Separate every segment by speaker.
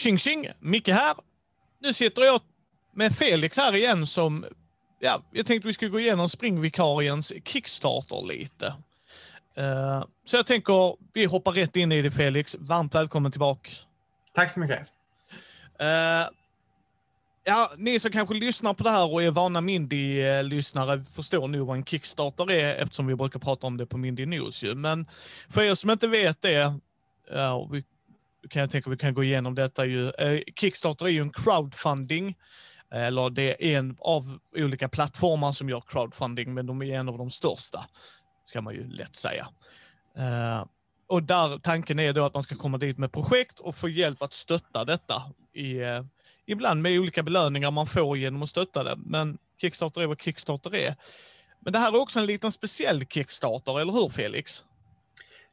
Speaker 1: Tjing tjing! Micke här. Nu sitter jag med Felix här igen som, ja, jag tänkte vi skulle gå igenom springvikariens Kickstarter lite. Uh, så jag tänker, vi hoppar rätt in i det Felix. Varmt välkommen tillbaka.
Speaker 2: Tack så mycket.
Speaker 1: Uh, ja, ni som kanske lyssnar på det här och är vana Mindy-lyssnare förstår nog vad en Kickstarter är eftersom vi brukar prata om det på Mindy News ju. Men för er som inte vet det, uh, vi kan jag tänka vi kan gå igenom detta ju. Eh, Kickstarter är ju en crowdfunding, eh, eller det är en av olika plattformar som gör crowdfunding, men de är en av de största, ska man ju lätt säga. Eh, och där tanken är då att man ska komma dit med projekt och få hjälp att stötta detta. I, ibland med olika belöningar man får genom att stötta det, men Kickstarter är vad Kickstarter är. Men det här är också en liten speciell Kickstarter, eller hur Felix?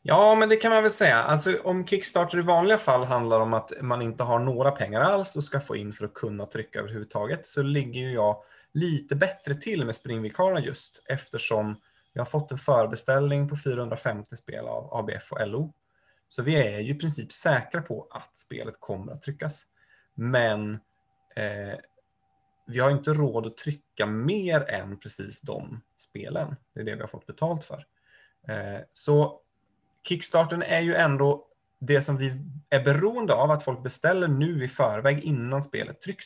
Speaker 2: Ja, men det kan man väl säga. Alltså, om Kickstarter i vanliga fall handlar om att man inte har några pengar alls och ska få in för att kunna trycka överhuvudtaget, så ligger ju jag lite bättre till med springvikarierna just eftersom jag har fått en förbeställning på 450 spel av ABF och LO. Så vi är ju i princip säkra på att spelet kommer att tryckas. Men eh, vi har inte råd att trycka mer än precis de spelen. Det är det vi har fått betalt för. Eh, så Kickstarten är ju ändå det som vi är beroende av att folk beställer nu i förväg innan spelet trycks.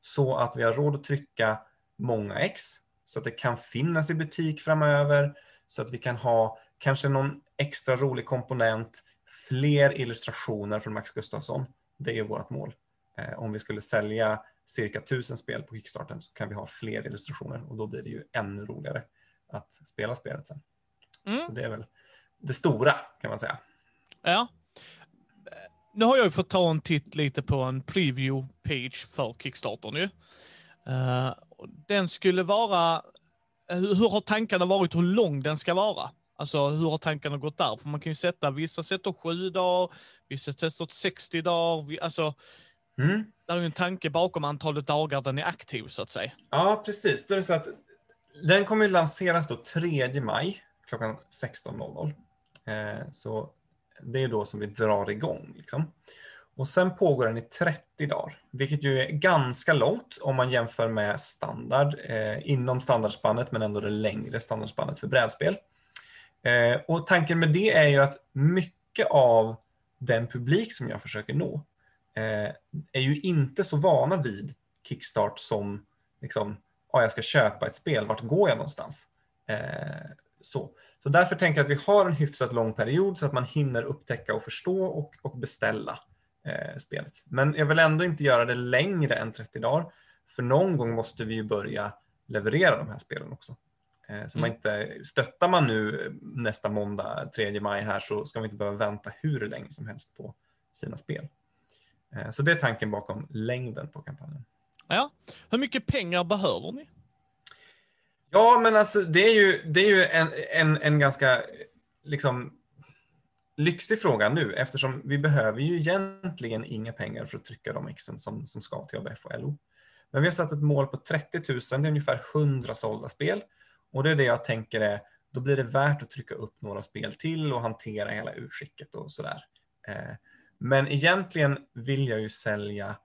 Speaker 2: Så att vi har råd att trycka många ex så att det kan finnas i butik framöver så att vi kan ha kanske någon extra rolig komponent, fler illustrationer från Max Gustafsson. Det är vårt mål. Eh, om vi skulle sälja cirka tusen spel på Kickstarten så kan vi ha fler illustrationer och då blir det ju ännu roligare att spela spelet sen. Mm. Så det är väl det stora kan man säga.
Speaker 1: Ja. Nu har jag ju fått ta en titt lite på en preview page för Kickstarter nu. Uh, den skulle vara, hur, hur har tankarna varit hur lång den ska vara? Alltså hur har tankarna gått där? För man kan ju sätta, vissa sätter sju dagar, vissa sätter 60 dagar, alltså mm. det är ju en tanke bakom antalet dagar den är aktiv så att säga.
Speaker 2: Ja, precis. Det är så att den kommer ju lanseras då 3 maj klockan 16.00. Eh, så det är då som vi drar igång. Liksom. Och sen pågår den i 30 dagar, vilket ju är ganska långt om man jämför med standard eh, inom standardspannet, men ändå det längre standardspannet för brädspel. Eh, och tanken med det är ju att mycket av den publik som jag försöker nå eh, är ju inte så vana vid kickstart som liksom, ja, jag ska köpa ett spel, vart går jag någonstans? Eh, så. så därför tänker jag att vi har en hyfsat lång period så att man hinner upptäcka och förstå och, och beställa eh, spelet. Men jag vill ändå inte göra det längre än 30 dagar. För någon gång måste vi ju börja leverera de här spelen också. Eh, så mm. man inte, stöttar man nu nästa måndag, 3 maj här, så ska man inte behöva vänta hur länge som helst på sina spel. Eh, så det är tanken bakom längden på kampanjen.
Speaker 1: Ja. Hur mycket pengar behöver ni?
Speaker 2: Ja, men alltså det är ju, det är ju en, en, en ganska liksom, lyxig fråga nu eftersom vi behöver ju egentligen inga pengar för att trycka de exen som, som ska till ABF och LO. Men vi har satt ett mål på 30 000, det är ungefär 100 sålda spel. Och det är det jag tänker är, då blir det värt att trycka upp några spel till och hantera hela urskicket och sådär. Eh, men egentligen vill jag ju sälja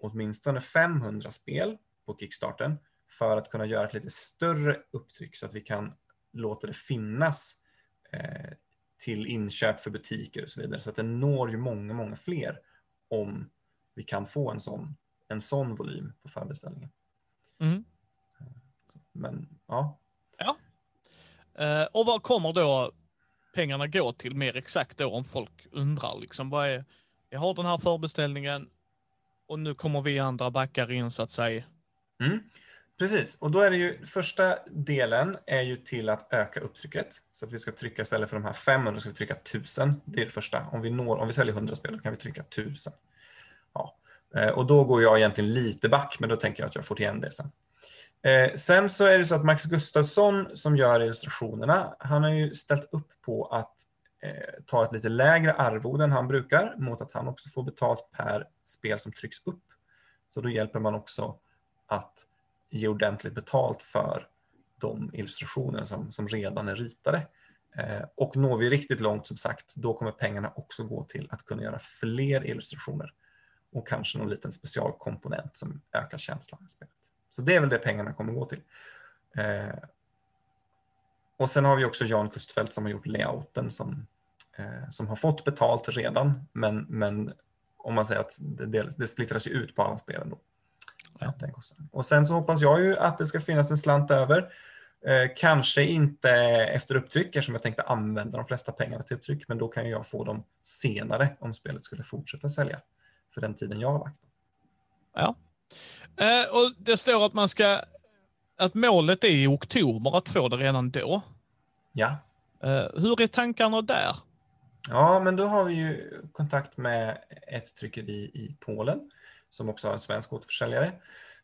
Speaker 2: åtminstone 500 spel på Kickstarten för att kunna göra ett lite större upptryck så att vi kan låta det finnas eh, till inköp för butiker och så vidare. Så att det når ju många, många fler om vi kan få en sån, en sån volym på förbeställningen. Mm. Men ja.
Speaker 1: Ja. Eh, och vad kommer då pengarna gå till mer exakt då om folk undrar liksom vad är, jag har den här förbeställningen och nu kommer vi andra backar in så att säga.
Speaker 2: Mm. Precis, och då är det ju första delen är ju till att öka upptrycket. Så att vi ska trycka istället för de här 500 ska vi trycka 1000. Det är det första. Om vi, når, om vi säljer 100 spel då kan vi trycka 1000. Ja. Eh, och då går jag egentligen lite back, men då tänker jag att jag får igen det sen. Eh, sen så är det så att Max Gustafsson som gör illustrationerna, han har ju ställt upp på att eh, ta ett lite lägre arvode än han brukar mot att han också får betalt per spel som trycks upp. Så då hjälper man också att ge ordentligt betalt för de illustrationer som, som redan är ritade. Eh, och når vi riktigt långt, som sagt, då kommer pengarna också gå till att kunna göra fler illustrationer. och kanske någon liten specialkomponent som ökar känslan i spelet. Så det är väl det pengarna kommer gå till. Eh, och sen har vi också Jan Kustfeldt som har gjort layouten som, eh, som har fått betalt redan, men, men om man säger att det, det, splittras ju ut på alla spelen då. Ja. Och sen så hoppas jag ju att det ska finnas en slant över. Eh, kanske inte efter upptryck eftersom jag tänkte använda de flesta pengarna till upptryck, men då kan jag få dem senare om spelet skulle fortsätta sälja för den tiden jag har lagt.
Speaker 1: Ja, eh, och det står att man ska att målet är i oktober att få det redan då.
Speaker 2: Ja.
Speaker 1: Eh, hur är tankarna där?
Speaker 2: Ja, men då har vi ju kontakt med ett tryckeri i Polen som också har en svensk återförsäljare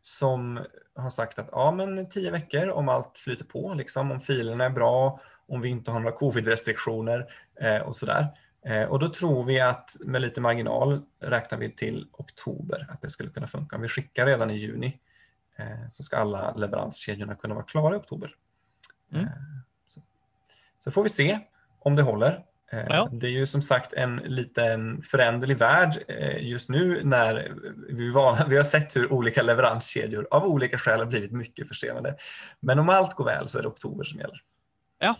Speaker 2: som har sagt att ja, men tio veckor om allt flyter på, liksom, om filerna är bra, om vi inte har några covid-restriktioner eh, och sådär. Eh, och då tror vi att med lite marginal räknar vi till oktober att det skulle kunna funka. Om vi skickar redan i juni eh, så ska alla leveranskedjorna kunna vara klara i oktober. Mm. Eh, så. så får vi se om det håller. Eh, ja. Det är ju som sagt en liten föränderlig värld eh, just nu när vi, vana, vi har sett hur olika leveranskedjor av olika skäl har blivit mycket försenade. Men om allt går väl så är det oktober som gäller.
Speaker 1: Ja,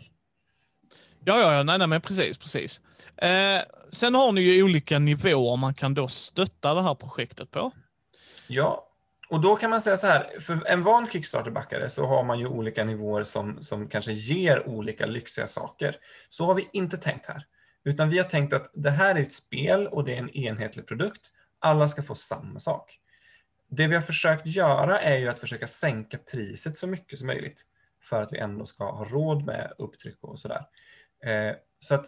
Speaker 1: ja, ja, ja nej, nej men precis, precis. Eh, sen har ni ju olika nivåer man kan då stötta det här projektet på.
Speaker 2: Ja, och då kan man säga så här, för en van Kickstarter-backare så har man ju olika nivåer som, som kanske ger olika lyxiga saker. Så har vi inte tänkt här, utan vi har tänkt att det här är ett spel och det är en enhetlig produkt. Alla ska få samma sak. Det vi har försökt göra är ju att försöka sänka priset så mycket som möjligt för att vi ändå ska ha råd med upptryck och sådär. Eh, så att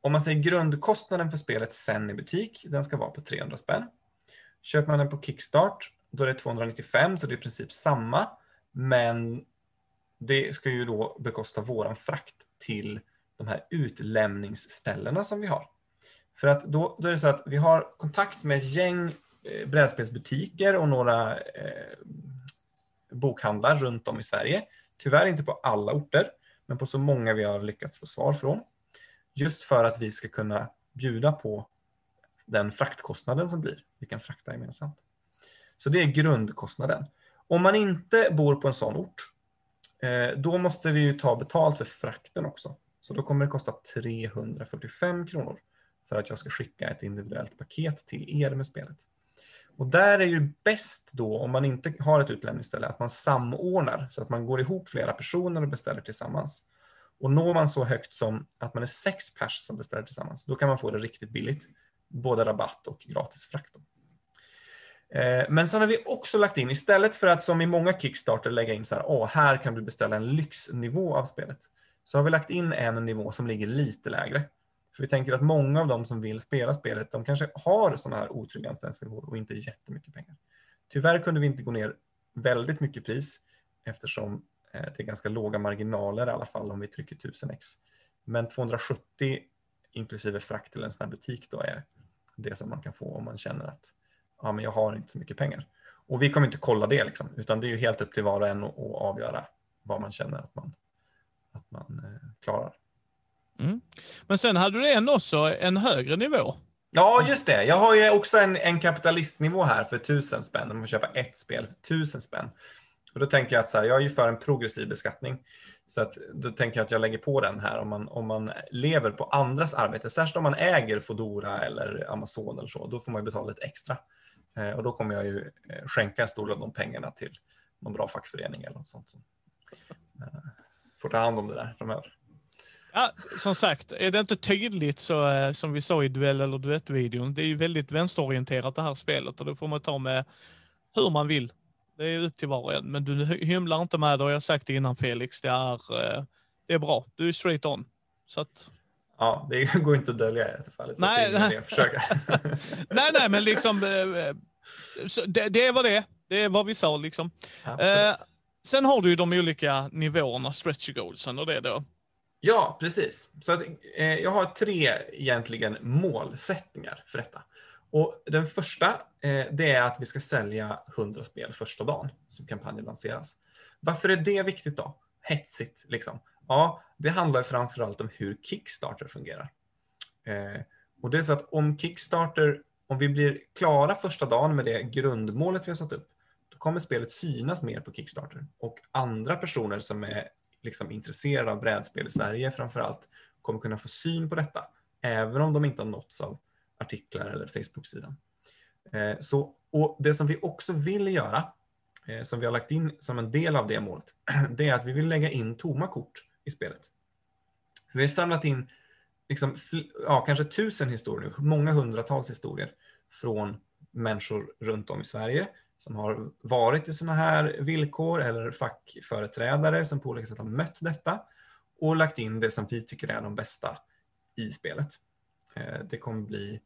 Speaker 2: om man säger grundkostnaden för spelet sen i butik, den ska vara på 300 spänn. Köper man den på Kickstart då är det 295, så det är i princip samma. Men det ska ju då bekosta våran frakt till de här utlämningsställena som vi har. För att då, då är det så att vi har kontakt med ett gäng eh, brädspelsbutiker och några eh, bokhandlar runt om i Sverige. Tyvärr inte på alla orter, men på så många vi har lyckats få svar från. Just för att vi ska kunna bjuda på den fraktkostnaden som blir. Vi kan frakta gemensamt. Så det är grundkostnaden. Om man inte bor på en sån ort, eh, då måste vi ju ta betalt för frakten också. Så då kommer det kosta 345 kronor för att jag ska skicka ett individuellt paket till er med spelet. Och där är ju bäst då, om man inte har ett utlämningsställe, att man samordnar så att man går ihop flera personer och beställer tillsammans. Och når man så högt som att man är sex pers som beställer tillsammans, då kan man få det riktigt billigt. Både rabatt och gratis frakt. Eh, men sen har vi också lagt in, istället för att som i många Kickstarter lägga in så här, åh, här kan du beställa en lyxnivå av spelet, så har vi lagt in en nivå som ligger lite lägre. För vi tänker att många av dem som vill spela spelet, de kanske har sådana här otrygga anställningsvillkor och inte jättemycket pengar. Tyvärr kunde vi inte gå ner väldigt mycket pris eftersom eh, det är ganska låga marginaler i alla fall om vi trycker 1000x. Men 270 inklusive frakt till en sån här butik då är det som man kan få om man känner att ja, men jag har inte så mycket pengar. Och vi kommer inte kolla det, liksom, utan det är ju helt upp till var och en att, avgöra vad man känner att man, att man eh, klarar.
Speaker 1: Mm. Men sen hade du en också, en högre nivå.
Speaker 2: Ja, just det. Jag har ju också en, en kapitalistnivå här för tusen spänn. Man får köpa ett spel för tusen spänn. Och då tänker jag att så här, jag är ju för en progressiv beskattning. Så att, då tänker jag att jag lägger på den här om man, om man lever på andras arbete. Särskilt om man äger Fodora eller Amazon eller så. Då får man betala lite extra. Eh, och då kommer jag ju eh, skänka en stor del av de pengarna till någon bra fackförening eller något sånt som eh, får ta hand om det där framöver.
Speaker 1: Ja, som sagt, är det inte tydligt så som vi sa i duell eller duettvideon, det är ju väldigt vänsterorienterat det här spelet och det får man ta med hur man vill. Det är upp till var och en, men du hymlar inte med det och jag har sagt det innan Felix, det är, det är bra. Du är straight on. Så att,
Speaker 2: Ja, det går inte att dölja i det fallet. Nej,
Speaker 1: nej, nej, men liksom det, det var det. Det är vad vi sa liksom. Eh, sen har du ju de olika nivåerna, stretch goalsen och det då.
Speaker 2: Ja, precis. Så att, eh, jag har tre egentligen målsättningar för detta. Och den första, eh, det är att vi ska sälja 100 spel första dagen som kampanjen lanseras. Varför är det viktigt då? Hetsigt liksom. Ja, det handlar framförallt om hur Kickstarter fungerar. Eh, och det är så att om Kickstarter om vi blir klara första dagen med det grundmålet vi har satt upp, då kommer spelet synas mer på Kickstarter. Och andra personer som är liksom intresserade av brädspel i Sverige framförallt, kommer kunna få syn på detta, även om de inte har nåtts av artiklar eller Facebook-sidan. Eh, så, och det som vi också vill göra, eh, som vi har lagt in som en del av det målet, det är att vi vill lägga in tomma kort i spelet. Vi har samlat in liksom, ja, kanske tusen historier, många hundratals historier från människor runt om i Sverige som har varit i sådana här villkor eller fackföreträdare som på olika sätt har mött detta och lagt in det som vi tycker är de bästa i spelet. Eh, det kommer bli,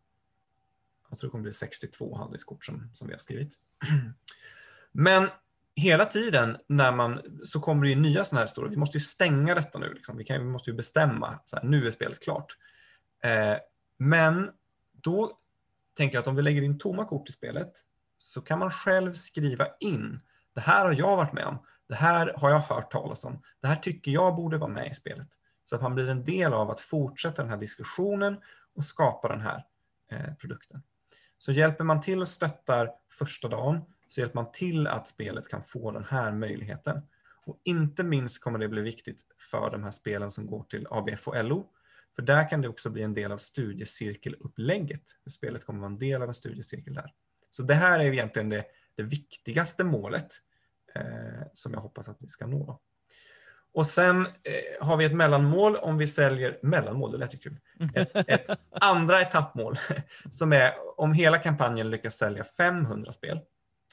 Speaker 2: jag tror det kommer bli 62 handelskort som, som vi har skrivit. Men hela tiden när man, så kommer det ju nya sådana här historier. Vi måste ju stänga detta nu. Liksom. Vi, kan, vi måste ju bestämma, så här, nu är spelet klart. Eh, men då tänker jag att om vi lägger in tomma kort i spelet så kan man själv skriva in. Det här har jag varit med om. Det här har jag hört talas om. Det här tycker jag borde vara med i spelet. Så att man blir en del av att fortsätta den här diskussionen och skapa den här eh, produkten. Så hjälper man till och stöttar första dagen så hjälper man till att spelet kan få den här möjligheten. Och inte minst kommer det bli viktigt för de här spelen som går till ABF och LO. För där kan det också bli en del av studiecirkelupplägget. För spelet kommer vara en del av en studiecirkel där. Så det här är egentligen det, det viktigaste målet eh, som jag hoppas att vi ska nå. Och sen eh, har vi ett mellanmål om vi säljer, mellanmål, det lät ju kul, ett, ett andra etappmål som är om hela kampanjen lyckas sälja 500 spel,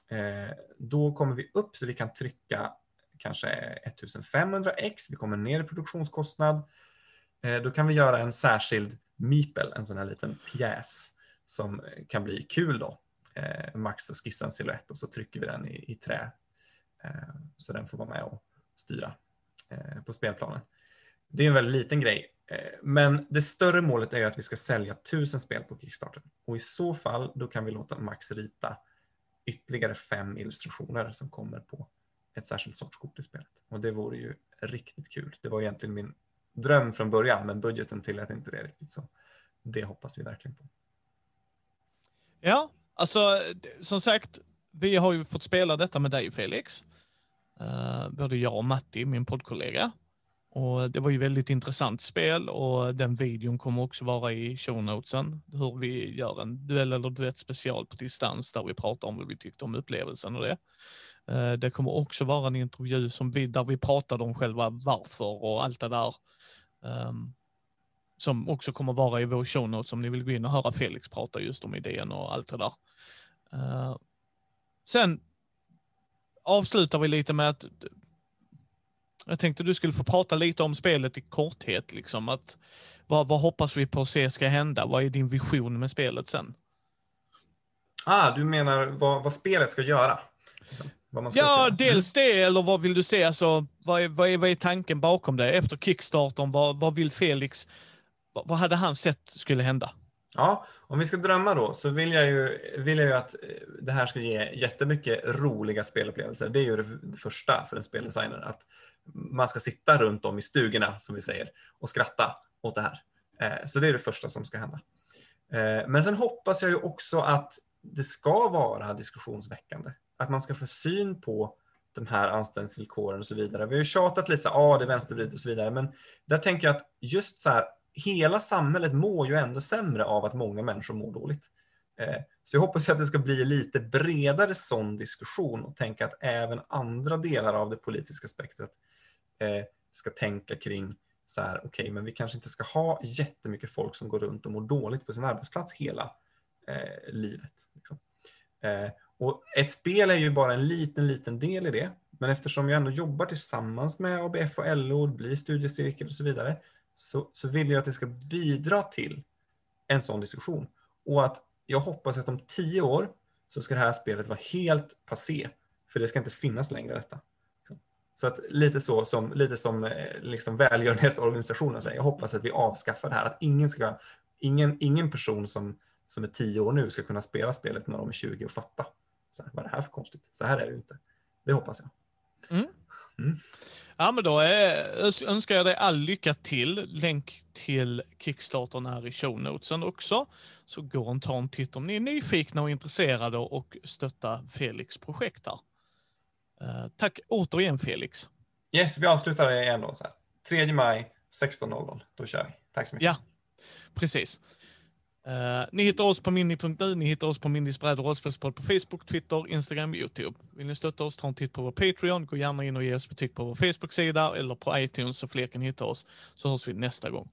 Speaker 2: Eh, då kommer vi upp så vi kan trycka kanske 1500 x, vi kommer ner i produktionskostnad, eh, då kan vi göra en särskild meeple, en sån här liten pjäs som kan bli kul då. Eh, max för skissa en silhuett och så trycker vi den i, i trä så den får vara med och styra på spelplanen. Det är en väldigt liten grej, men det större målet är att vi ska sälja tusen spel på Kickstarter och i så fall då kan vi låta Max rita ytterligare fem illustrationer som kommer på ett särskilt sorts kort i spelet. Och det vore ju riktigt kul. Det var egentligen min dröm från början, men budgeten tillät inte det riktigt. Så det hoppas vi verkligen på.
Speaker 1: Ja, alltså som sagt, vi har ju fått spela detta med dig Felix. Uh, både jag och Matti, min poddkollega. Och det var ju väldigt intressant spel och den videon kommer också vara i show notesen. Hur vi gör en duell eller duett special på distans där vi pratar om vad vi tyckte om upplevelsen och det. Eh, det kommer också vara en intervju som vi, där vi pratade om själva varför och allt det där. Um, som också kommer vara i vår show notes om ni vill gå in och höra Felix prata just om idén och allt det där. Uh, sen avslutar vi lite med att jag tänkte du skulle få prata lite om spelet i korthet. Liksom, att, vad, vad hoppas vi på att se ska hända? Vad är din vision med spelet sen?
Speaker 2: Ah, du menar vad, vad spelet ska göra?
Speaker 1: Liksom, ja, spela. dels det, eller vad vill du se? Alltså, vad, är, vad, är, vad är tanken bakom det? Efter Kickstarten, vad, vad vill Felix? Vad, vad hade han sett skulle hända?
Speaker 2: Ja, om vi ska drömma då så vill jag ju, vill jag ju att eh, det här ska ge jättemycket roliga spelupplevelser. Det är ju det första för en speldesigner, att man ska sitta runt om i stugorna, som vi säger, och skratta åt det här. Eh, så det är det första som ska hända. Eh, men sen hoppas jag ju också att det ska vara diskussionsväckande. Att man ska få syn på de här anställningsvillkoren och så vidare. Vi har ju tjatat lite, ja ah, det är vänstervridet och så vidare, men där tänker jag att just så här hela samhället mår ju ändå sämre av att många människor mår dåligt. Eh, så jag hoppas att det ska bli lite bredare sån diskussion och tänka att även andra delar av det politiska spektrat eh, ska tänka kring så här, okej, okay, men vi kanske inte ska ha jättemycket folk som går runt och mår dåligt på sin arbetsplats hela eh, livet. Liksom. Eh, och ett spel är ju bara en liten, liten del i det. Men eftersom jag ändå jobbar tillsammans med ABF och LO, blir studiecirkel och så vidare, så, så vill jag att det ska bidra till en sån diskussion. Och att jag hoppas att om tio år så ska det här spelet vara helt passé. För det ska inte finnas längre detta. Så att lite så som, lite som eh, liksom välgörenhetsorganisationen säger, jag hoppas att vi avskaffar det här. Att ingen, ska, ingen, ingen person som, som är tio år nu ska kunna spela spelet när de är 20 och fatta. Så här, vad är det här för konstigt? Så här är det ju inte. Det hoppas jag.
Speaker 1: Mm.
Speaker 2: Mm.
Speaker 1: Ja, men då är, önskar jag dig all lycka till. Länk till Kickstartern är i show notesen också. Så gå och ta en titt om ni är nyfikna och intresserade och stötta Felix projekt där. Uh, tack återigen Felix.
Speaker 2: Yes, vi avslutar igen då. Så här. 3 maj 16.00. Då kör vi. Tack så mycket.
Speaker 1: Ja, precis. Uh, ni hittar oss på mini.nu, ni hittar oss på Mindys bräd och på Facebook, Twitter, Instagram, YouTube. Vill ni stötta oss, ta en titt på vår Patreon, gå gärna in och ge oss betyg på vår Facebook-sida eller på iTunes så fler kan hitta oss. Så hörs vi nästa gång.